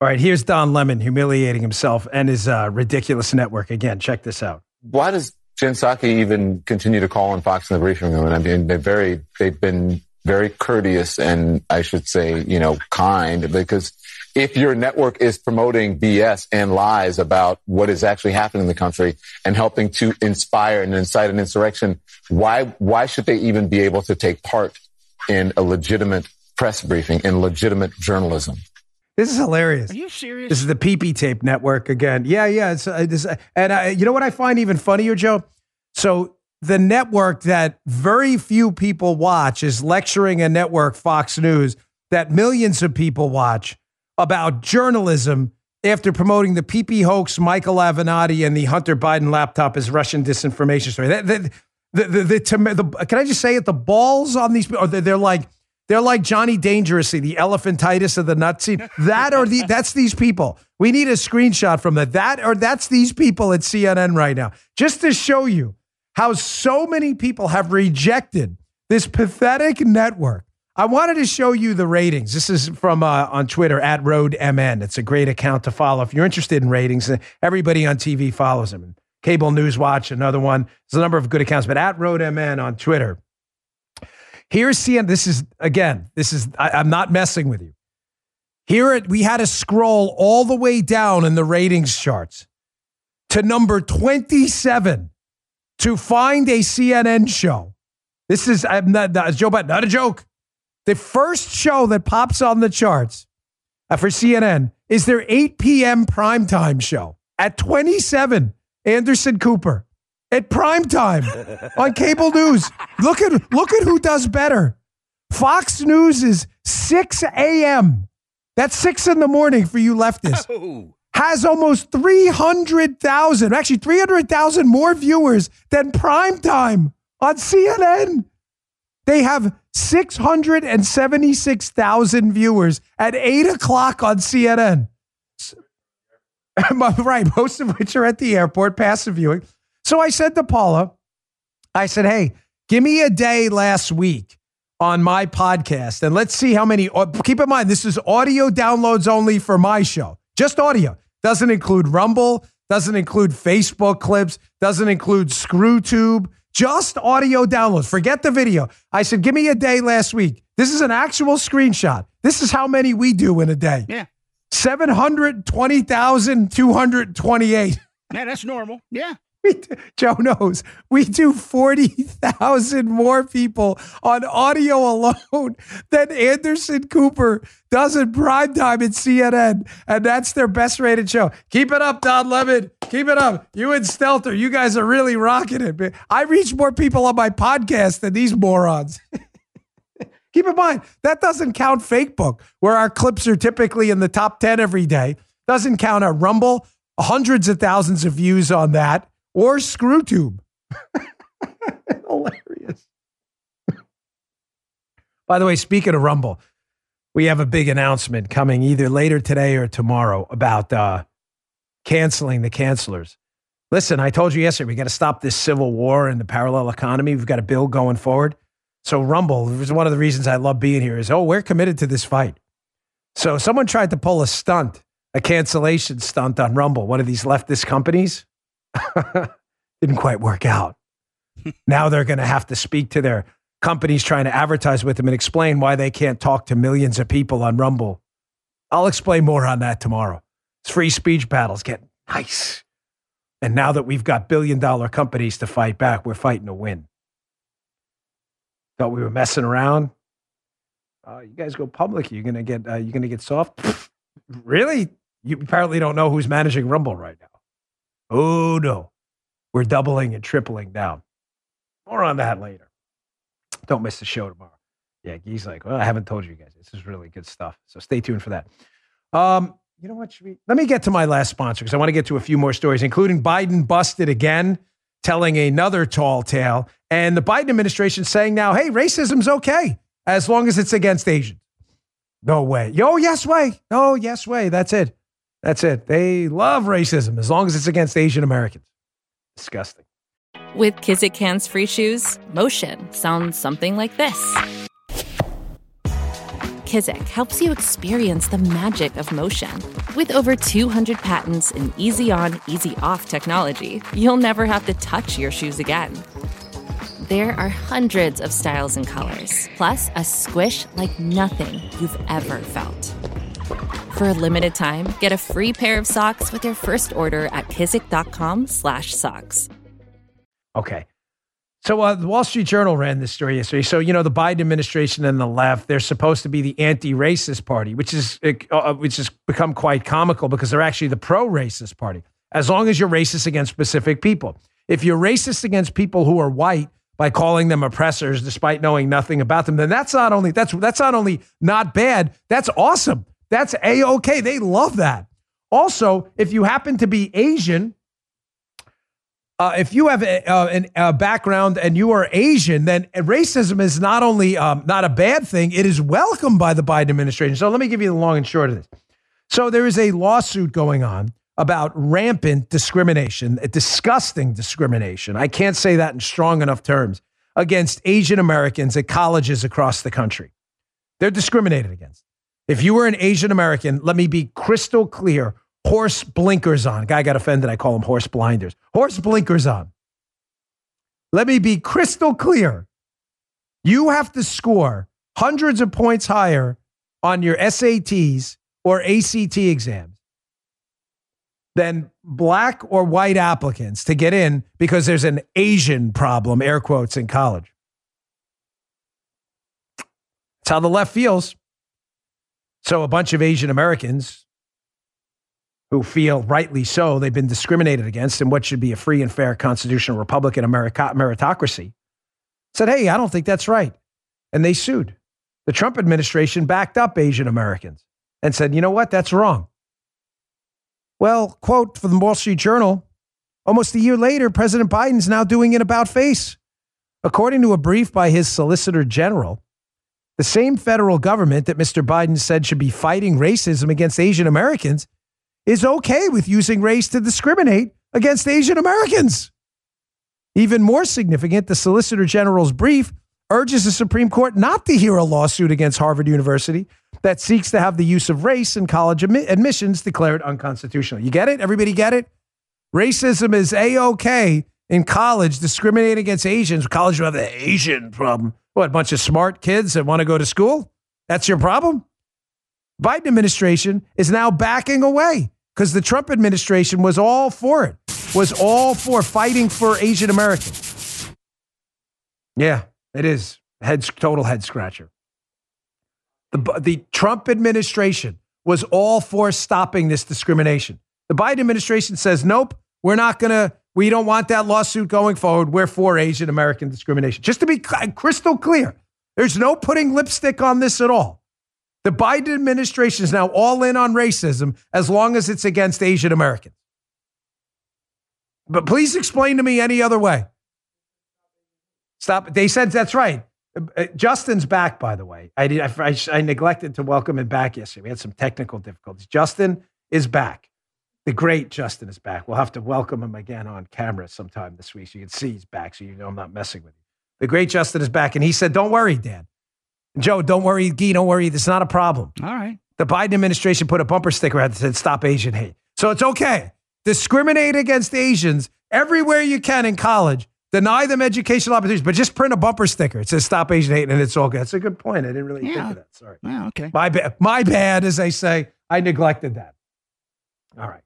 All right, here's Don Lemon humiliating himself and his uh, ridiculous network. Again, check this out. Why does Jen Psaki even continue to call on Fox in the briefing room? And I mean, they're very, they've been very courteous and I should say, you know, kind because if your network is promoting BS and lies about what is actually happening in the country and helping to inspire and incite an insurrection, why why should they even be able to take part in a legitimate press briefing in legitimate journalism? This is hilarious. Are you serious? This is the PP Tape Network again. Yeah, yeah. It's, uh, this, and uh, you know what I find even funnier, Joe? So the network that very few people watch is lecturing a network, Fox News, that millions of people watch about journalism after promoting the PP hoax, Michael Avenatti, and the Hunter Biden laptop as Russian disinformation story. That, that, the, the, the, the, can I just say it? The balls on these, or they're, like, they're like Johnny Dangerously, the elephantitis of the nut scene. That or the that's these people. We need a screenshot from that. That or that's these people at CNN right now. Just to show you how so many people have rejected this pathetic network. I wanted to show you the ratings. This is from uh, on Twitter at RoadMN. It's a great account to follow if you're interested in ratings. Everybody on TV follows him. Cable News Watch, another one. There's a number of good accounts, but at RoadMN on Twitter Here's CNN. This is, again, this is, I, I'm not messing with you. Here it, we had to scroll all the way down in the ratings charts to number 27 to find a CNN show. This is, I'm not, not Joe Biden, not a joke. The first show that pops on the charts uh, for CNN is their 8 p.m. primetime show at 27. Anderson Cooper at prime time on cable news. Look at look at who does better. Fox News is 6 a.m. That's six in the morning for you leftists. Oh. Has almost 300,000, actually 300,000 more viewers than prime time on CNN. They have 676,000 viewers at 8 o'clock on CNN. right, most of which are at the airport, passive viewing. So I said to Paula, I said, hey, give me a day last week on my podcast and let's see how many. Uh, keep in mind, this is audio downloads only for my show, just audio. Doesn't include Rumble, doesn't include Facebook clips, doesn't include ScrewTube, just audio downloads. Forget the video. I said, give me a day last week. This is an actual screenshot. This is how many we do in a day. Yeah. 720,228. Yeah, that's normal. Yeah. We do, Joe knows we do 40,000 more people on audio alone than Anderson Cooper does in primetime at CNN. And that's their best rated show. Keep it up, Don Lemon. Keep it up. You and Stelter, you guys are really rocking it. I reach more people on my podcast than these morons. Keep in mind, that doesn't count Fakebook, where our clips are typically in the top 10 every day. Doesn't count our Rumble, hundreds of thousands of views on that or ScrewTube. Hilarious. By the way, speaking of Rumble, we have a big announcement coming either later today or tomorrow about uh, canceling the cancelers. Listen, I told you yesterday, we got to stop this civil war and the parallel economy. We've got a bill going forward. So, Rumble, is one of the reasons I love being here is, oh, we're committed to this fight. So, someone tried to pull a stunt, a cancellation stunt on Rumble, one of these leftist companies. Didn't quite work out. now they're going to have to speak to their companies trying to advertise with them and explain why they can't talk to millions of people on Rumble. I'll explain more on that tomorrow. It's free speech battles get nice. And now that we've got billion dollar companies to fight back, we're fighting to win. Thought we were messing around. Uh, you guys go public, you're gonna get uh, you're gonna get soft. really? You apparently don't know who's managing Rumble right now. Oh, no. We're doubling and tripling down. More on that later. Don't miss the show tomorrow. Yeah, he's like, well, I haven't told you guys. This is really good stuff. So stay tuned for that. Um, you know what? We, let me get to my last sponsor because I want to get to a few more stories, including Biden busted again, telling another tall tale, and the Biden administration saying now, hey, racism's okay as long as it's against Asians. No way. Yo, yes way. Oh, yes way. That's it. That's it. They love racism as long as it's against Asian Americans. Disgusting. With Kizik hands free shoes, motion sounds something like this. Kizik helps you experience the magic of motion. With over 200 patents and easy on, easy off technology, you'll never have to touch your shoes again. There are hundreds of styles and colors, plus a squish like nothing you've ever felt. For a limited time, get a free pair of socks with your first order at kizik.com slash socks. Okay. So uh, the Wall Street Journal ran this story yesterday. So, you know, the Biden administration and the left, they're supposed to be the anti-racist party, which is uh, uh which has become quite comical because they're actually the pro-racist party. As long as you're racist against specific people. If you're racist against people who are white by calling them oppressors despite knowing nothing about them, then that's not only that's that's not only not bad, that's awesome. That's a okay. They love that. Also, if you happen to be Asian, uh, if you have a, uh, a background and you are Asian, then racism is not only um, not a bad thing; it is welcomed by the Biden administration. So let me give you the long and short of this. So there is a lawsuit going on about rampant discrimination, disgusting discrimination. I can't say that in strong enough terms against Asian Americans at colleges across the country. They're discriminated against. If you were an Asian American, let me be crystal clear horse blinkers on. Guy got offended. I call them horse blinders. Horse blinkers on. Let me be crystal clear. You have to score hundreds of points higher on your SATs or ACT exams than black or white applicants to get in because there's an Asian problem, air quotes, in college. That's how the left feels. So a bunch of Asian Americans who feel rightly so they've been discriminated against in what should be a free and fair constitutional Republican meritocracy said, Hey, I don't think that's right. And they sued. The Trump administration backed up Asian Americans and said, You know what? That's wrong. Well, quote from the Wall Street Journal almost a year later, President Biden's now doing an about face. According to a brief by his Solicitor General, the same federal government that Mr. Biden said should be fighting racism against Asian Americans is okay with using race to discriminate against Asian Americans. Even more significant, the Solicitor General's brief urges the Supreme Court not to hear a lawsuit against Harvard University that seeks to have the use of race in college admissions declared unconstitutional. You get it? Everybody get it? Racism is A OK in college, discriminating against Asians. College will have the Asian problem. What, a bunch of smart kids that want to go to school? That's your problem? Biden administration is now backing away because the Trump administration was all for it, was all for fighting for Asian Americans. Yeah, it is. Head, total head scratcher. The, the Trump administration was all for stopping this discrimination. The Biden administration says, nope, we're not going to, we don't want that lawsuit going forward. We're for Asian American discrimination. Just to be crystal clear, there's no putting lipstick on this at all. The Biden administration is now all in on racism as long as it's against Asian Americans. But please explain to me any other way. Stop. They said that's right. Uh, Justin's back, by the way. I, did, I, I, neglected to welcome him back yesterday. We had some technical difficulties. Justin is back. The great Justin is back. We'll have to welcome him again on camera sometime this week so you can see he's back so you know I'm not messing with you. The great Justin is back. And he said, Don't worry, Dan. Joe, don't worry. Gee, don't worry. It's not a problem. All right. The Biden administration put a bumper sticker out that said, Stop Asian hate. So it's okay. Discriminate against Asians everywhere you can in college deny them educational opportunities, but just print a bumper sticker. It says "Stop Asian Hate," and it's all good. That's a good point. I didn't really yeah. think of that. Sorry. Yeah. Okay. My bad. My bad, as they say. I neglected that. All right.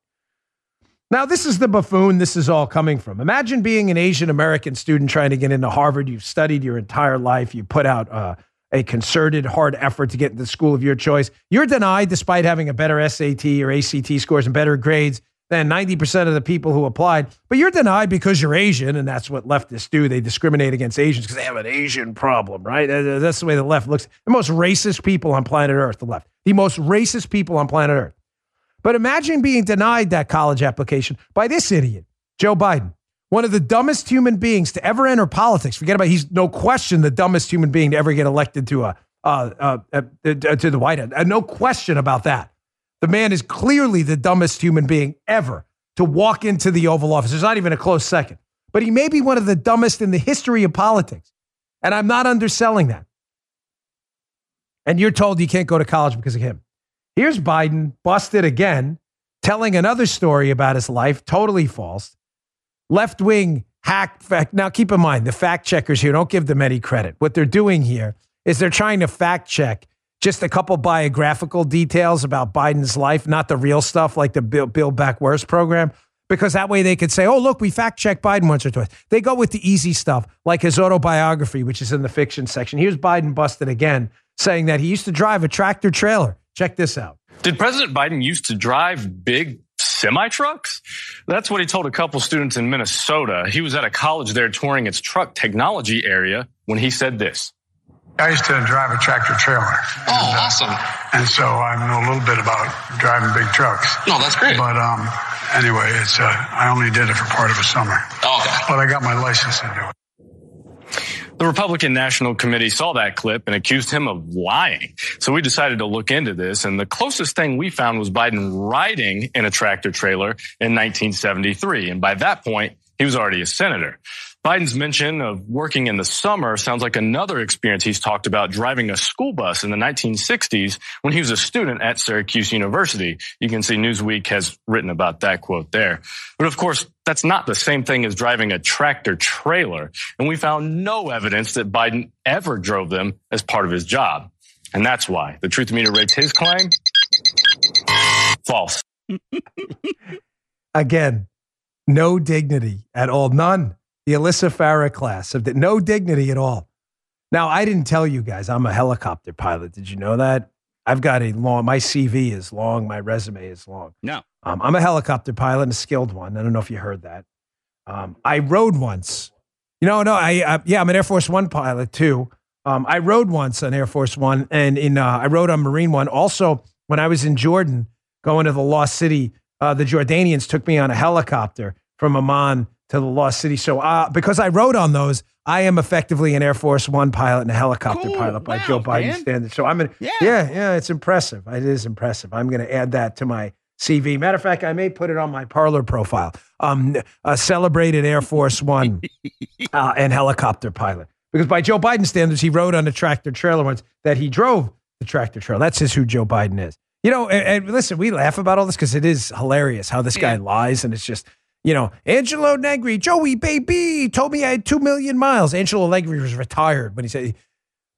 Now, this is the buffoon this is all coming from. Imagine being an Asian American student trying to get into Harvard. You've studied your entire life. You put out uh, a concerted, hard effort to get into the school of your choice. You're denied despite having a better SAT or ACT scores and better grades than 90% of the people who applied. But you're denied because you're Asian, and that's what leftists do. They discriminate against Asians because they have an Asian problem, right? That's the way the left looks. The most racist people on planet Earth, the left. The most racist people on planet Earth. But imagine being denied that college application by this idiot, Joe Biden, one of the dumbest human beings to ever enter politics. Forget about he's no question the dumbest human being to ever get elected to a uh, uh, uh, to the White House. no question about that. The man is clearly the dumbest human being ever to walk into the Oval Office. There's not even a close second. But he may be one of the dumbest in the history of politics. And I'm not underselling that. And you're told you can't go to college because of him. Here's Biden busted again, telling another story about his life, totally false. Left wing hack fact. Now, keep in mind, the fact checkers here don't give them any credit. What they're doing here is they're trying to fact check just a couple biographical details about Biden's life, not the real stuff like the Build Back Worse program, because that way they could say, oh, look, we fact checked Biden once or twice. They go with the easy stuff, like his autobiography, which is in the fiction section. Here's Biden busted again, saying that he used to drive a tractor trailer. Check this out. Did President Biden used to drive big semi trucks? That's what he told a couple students in Minnesota. He was at a college there touring its truck technology area when he said this. I used to drive a tractor trailer. Oh, and, uh, awesome. And so I know a little bit about driving big trucks. No, that's great. But um, anyway, it's uh, I only did it for part of a summer. Oh, okay. But I got my license to do it. The Republican National Committee saw that clip and accused him of lying. So we decided to look into this. And the closest thing we found was Biden riding in a tractor trailer in 1973. And by that point, he was already a senator. Biden's mention of working in the summer sounds like another experience he's talked about driving a school bus in the 1960s when he was a student at Syracuse University. You can see Newsweek has written about that quote there. But of course, that's not the same thing as driving a tractor trailer. And we found no evidence that Biden ever drove them as part of his job. And that's why the truth meter rates his claim false. Again, no dignity at all. None the Alyssa Farah class of the, no dignity at all. Now, I didn't tell you guys I'm a helicopter pilot. Did you know that? I've got a long, my CV is long, my resume is long. No. Um, I'm a helicopter pilot and a skilled one. I don't know if you heard that. Um, I rode once. You know, no, I, yeah, I'm an Air Force One pilot too. Um, I rode once on Air Force One, and in uh, I rode on Marine One. Also, when I was in Jordan, going to the Lost City, uh, the Jordanians took me on a helicopter from Amman to the Lost City. So uh, because I rode on those, I am effectively an Air Force One pilot and a helicopter Cool. pilot by Wow, Joe Biden man. standards. So I'm gonna, Yeah. yeah, yeah, it's impressive. It is impressive. I'm going to add that to my CV. Matter of fact, I may put it on my Parler profile. Um, a celebrated Air Force One uh, and helicopter pilot. Because by Joe Biden standards, he rode on a tractor trailer once that he drove the tractor trailer. That's just who Joe Biden is. You know, and, and listen, we laugh about all this because it is hilarious how this guy lies, and it's just, you know, Angelo Negri, Joey baby, told me I had two million miles. Angelo Negri was retired when he said,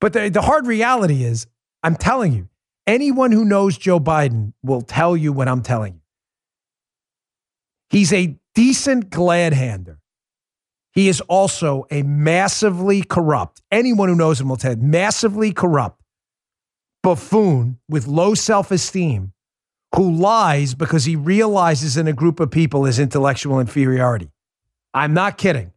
but the, the hard reality is, I'm telling you, anyone who knows Joe Biden will tell you what I'm telling you. He's a decent glad hander. He is also a massively corrupt, anyone who knows him will tell you, massively corrupt buffoon with low self esteem who lies because he realizes in a group of people his intellectual inferiority. I'm not kidding.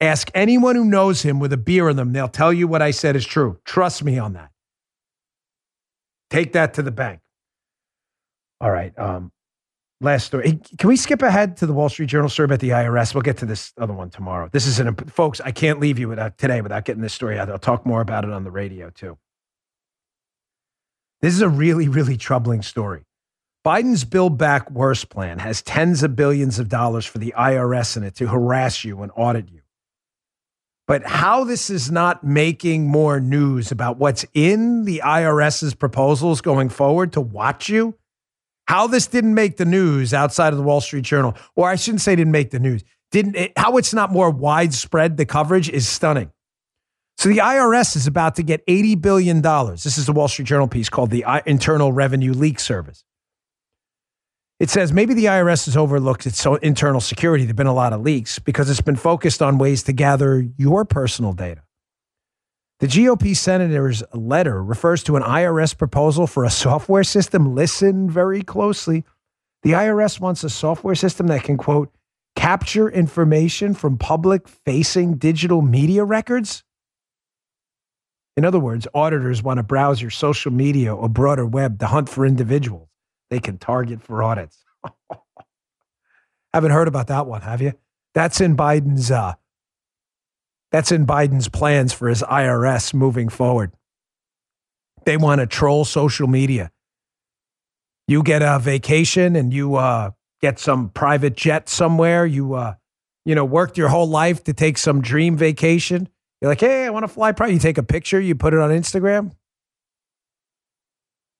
Ask anyone who knows him with a beer in them, they'll tell you what I said is true. Trust me on that. Take that to the bank. All right. Um, last story. Can we skip ahead to the Wall Street Journal story about the IRS? We'll get to this other one tomorrow. This is an folks. I can't leave you without today without getting this story out. I'll talk more about it on the radio too. This is a really, really troubling story. Biden's Build Back Worse plan has tens of billions of dollars for the IRS in it to harass you and audit you. But how this is not making more news about what's in the IRS's proposals going forward to watch you, how this didn't make the news outside of the Wall Street Journal, or I shouldn't say didn't make the news, didn't it, how it's not more widespread, the coverage is stunning. So the IRS is about to get $80 billion. This is the Wall Street Journal piece called the Internal Revenue Leak Service. It says maybe the IRS has overlooked its internal security. There have been a lot of leaks because it's been focused on ways to gather your personal data. The GOP senator's letter refers to an IRS proposal for a software system. Listen very closely. The IRS wants a software system that can, quote, capture information from public facing digital media records. In other words, auditors want to browse your social media or broader web to hunt for individuals they can target for audits. Haven't heard about that one, have you? That's in Biden's uh that's in Biden's plans for his IRS moving forward. They want to troll social media. You get a vacation and you uh get some private jet somewhere, you uh you know, worked your whole life to take some dream vacation. You're like, "Hey, I want to fly private." You take a picture, you put it on Instagram.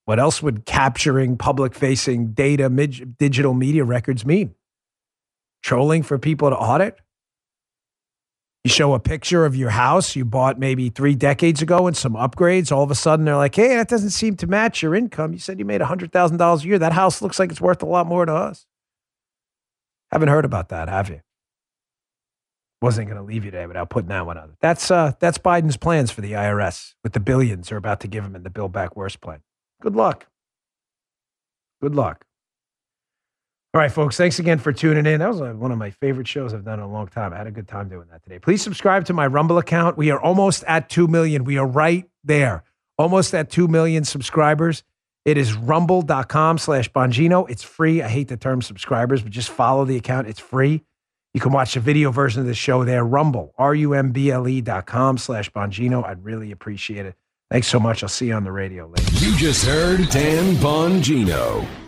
What else would capturing public facing data, mid- digital media records mean? Trolling for people to audit? You show a picture of your house you bought maybe three decades ago and some upgrades. All of a sudden, they're like, hey, that doesn't seem to match your income. You said you made $100,000 a year. That house looks like it's worth a lot more to us. Haven't heard about that, have you? Wasn't going to leave you today without putting that one on. That's, uh, that's Biden's plans for the IRS with the billions they're about to give him in the Build Back Worse plan. Good luck. Good luck. All right, folks. Thanks again for tuning in. That was uh, one of my favorite shows I've done in a long time. I had a good time doing that today. Please subscribe to my Rumble account. We are almost at 2 million. We are right there. Almost at 2 million subscribers. It is rumble.com slash Bongino. It's free. I hate the term subscribers, but just follow the account. It's free. You can watch the video version of the show there. Rumble, R-U-M-B-L-E dot com slash Bongino. I'd really appreciate it. Thanks so much. I'll see you on the radio later. You just heard Dan Bongino.